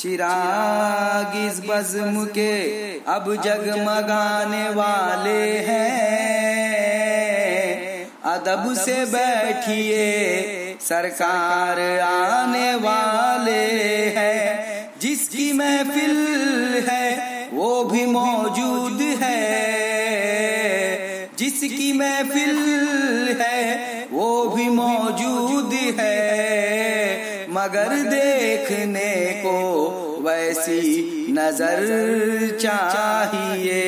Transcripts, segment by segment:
चिराग इस बज्म के अब जगमगाने वाले हैं। अदब से बैठिए, सरकार आने वाले हैं। जिसकी महफिल है, वो भी मौजूद है। जिसकी महफिल है, वो भी मौजूद है। मगर देखने को वैसी नज़र चाहिए।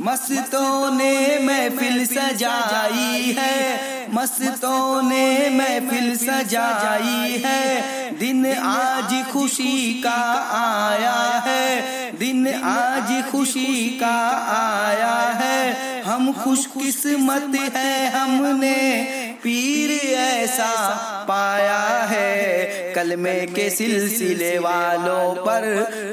मस्तों ने महफिल सजाई है। मस्तों ने महफिल सजाई है। दिन आज खुशी का आया है। दिन आज खुशी का आया है। हम खुशकिस्मत है हमने। पीर ऐसा पाया है। कलमे के सिलसिले वालों पर।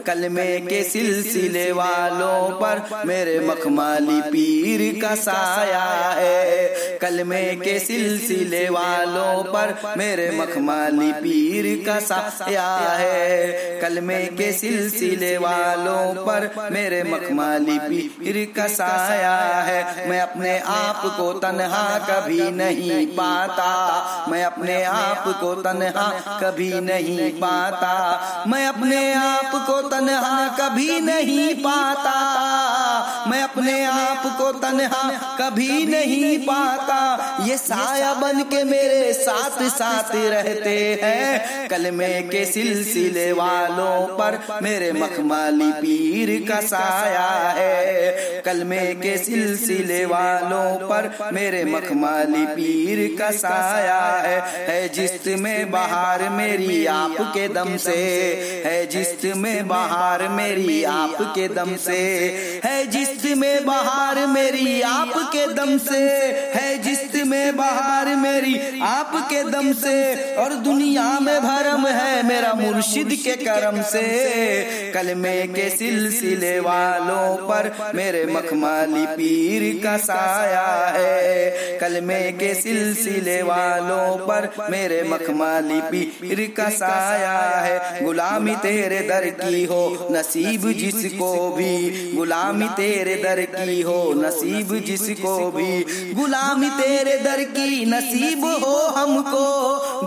कलमे के सिलसिले वालों पर। मेरे मखमाली पीर का साया है। कलमे के सिलसिले वालों पर। मेरे मखमाली पीर का साया है। कलमे के सिलसिले वालों पर। मेरे मखमाली पीर का साया है। मैं अपने आप को तनहा कभी नहीं पाता। मैं अपने आप को तनहा कभी नहीं पाता। मैं अपने आप को तनहा कभी नहीं पाता। मैं अपने आप को तनहा कभी नहीं पाता। ये साया बन के मेरे साथ साथ रहते हैं। कलमे के सिलसिले वालों पर मेरे मखमाली पीर का साया है। कलमे के सिलसिले वालों पर मेरे मखमाली पीर का साया है है में बहार मेरी आपके दम से, है जिस्त में बहार मेरी आपके दम से, है जिस्त में बहार मेरी, आपके दम से है जिस्त में बहार मेरी, आपके दम से और दुनिया में भरम है मेरा मुर्शिद के करम से। कलमे के सिलसिले वालों पर मेरे मखमाली पीर का साया है। कलमे के सिलसिले वालों पर मेरे मखमाली पीर का साया है। गुलामी तेरे दर की हो, नसीब जिसको भी, गुलामी तेरे दर की हो नसीब जिसको भी। गुलामी तेरे दर की नसीब हो हमको।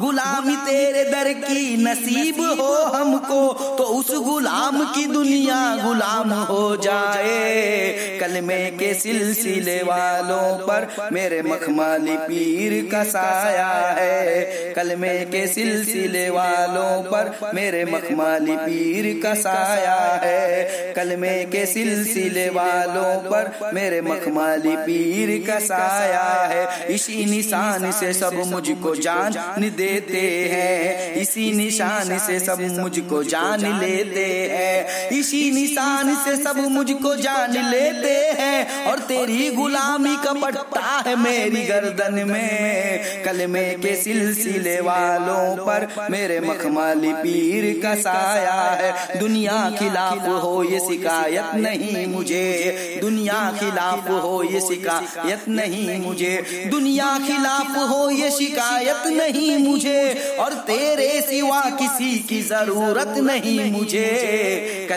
गुलामी तेरे दर की नसीब हो हमको। तो उस गुलाम की दुनिया गुलाम हो जाए। कलमे के सिलसिले वालों पर मेरे मखमाली पीर का साया है। कलमे के सिलसिले वालों पर मेरे मखमाली पीर का साया है। कलमे के सिलसिले वालों पर मेरे मखमाली पीर का साया है। इसी निशान से सब मुझको जान देते हैं। इसी निशान से सब मुझको जान लेते हैं। इसी निशान से सब मुझको जान लेते हैं और तेरी गुलामी का पट्टा है मेरी गर्दन में। कलमे के सिलसिले वालों पर मेरे मखमाली पीर का साया है। दुनिया खिलाफ हो ये शिकायत नहीं मुझे। दुनिया खिलाफ हो ये शिकायत नहीं मुझे। दुनिया खिलाफ हो ये शिकायत नहीं मुझे। और तेरे सिवा किसी की ज़रूरत नहीं मुझे।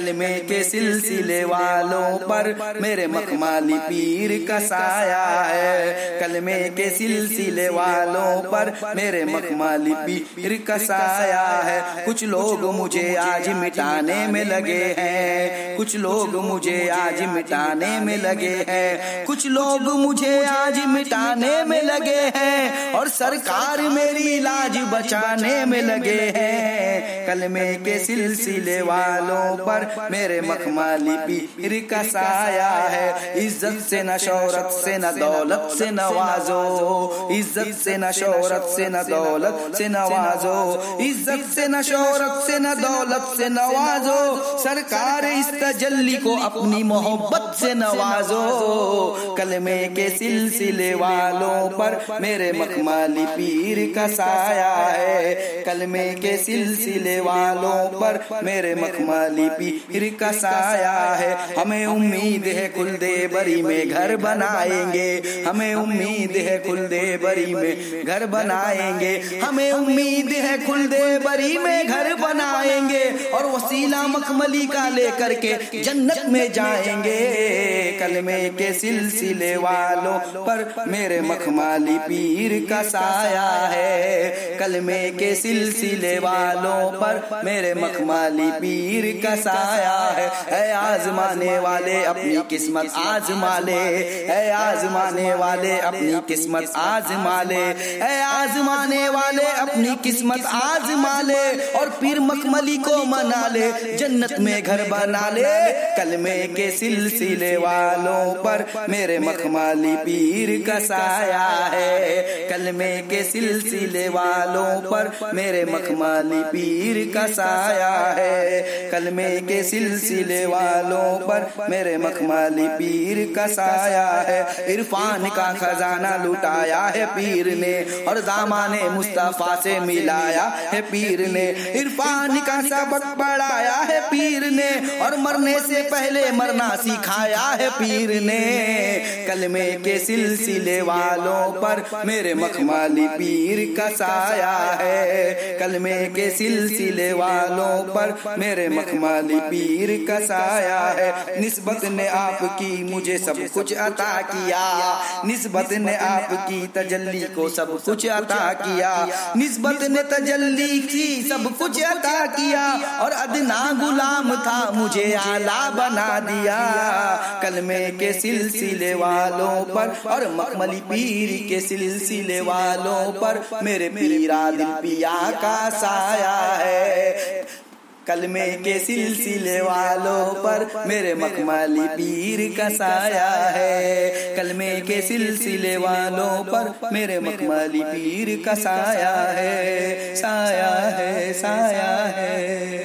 कलमे के सिलसिले वालों पर मेरे मखमाली पीर का साया है। कलमे के सिलसिले वालों पर मेरे मखमाली पीर का साया है। कुछ लोग मुझे आज मिटाने में लगे हैं। कुछ लोग मुझे आज मिटाने में लगे हैं। कुछ लोग मुझे आज मिटाने में लगे हैं और सरकार मेरी इलाज बचाने में लगे हैं। कलमे के सिलसिले वालों पर मेरे मखमाली पीर का साया है इज़्ज़त से न शौरत से न दौलत से नवाजो इज़्ज़त से न शौरत से न दौलत से नवाजो इज़्ज़त से न शौरत से न दौलत से नवाजो सरकार इस तजल्ली को अपनी मोहब्बत से नवाजो कलमे के सिलसिले वालों पर मेरे मखमाली पीर का साया है कलमे के सिलसिले वालों पर मेरे मखमली पीर का साया है। हमें उम्मीद है कुल दे बरी में घर बनाएँगे। हमें उम्मीद है कुल दे बरी में घर बनाएँगे। हमें उम्मीद है कुल दे बरी में घर बनाएँगे और वसीला मखमली का लेकर के जन्नत में जाएँगे। कलमे के सिलसिले वालों पर मेरे मखमाली पीर का साया है। कलमे के सिलसिले वालों पर मेरे मखमाली पीर का साया है है आजमाने वाले अपनी किस्मत आजमा ले है आजमाने वाले अपनी किस्मत आजमा ले है आजमाने वाले अपनी किस्मत आजमा ले और पीर मखमली को मना ले जन्नत में घर बना ले कलमे के सिलसिले वालों पर मेरे मखमाली पीर का साया है, कलमे के सिलसिले वालों पर मेरे मखमाली पीर का साया है, कलमे के सिलसिले वालों पर मेरे मखमाली पीर का साया है। इरफान का खजाना लुटाया है पीर ने और दामाने मुस्तफ़ा से मिलाया है पीर ने। इरफान का सबक पढ़ाया है पीर ने और मरने से पहले मरना सिखाया है पीर ने। कलमे के सिलसिले वालों पर मेरे मखमाली पीर का साया है। कलमे के सिलसिले वालों पर मेरे मखमाली पीर कसाया है। निस्बत ने आपकी मुझे सब कुछ अता किया। निस्बत ने आपकी तजल्ली को सब कुछ अता किया। निस्बत ने तजल्ली की सब कुछ अता किया। और अदना गुलाम था, मुझे आला बना दिया। कलमे के सिलसिले वालों पर और मखमली पीर के सिलसिले वालों पर मेरे पीरा दिल पिया का साया है। कलमे के सिलसिले वालों पर मेरे मखमली पीर का साया है। कलमे के सिलसिले वालों पर मेरे मखमली पीर का साया है। साया है साया है।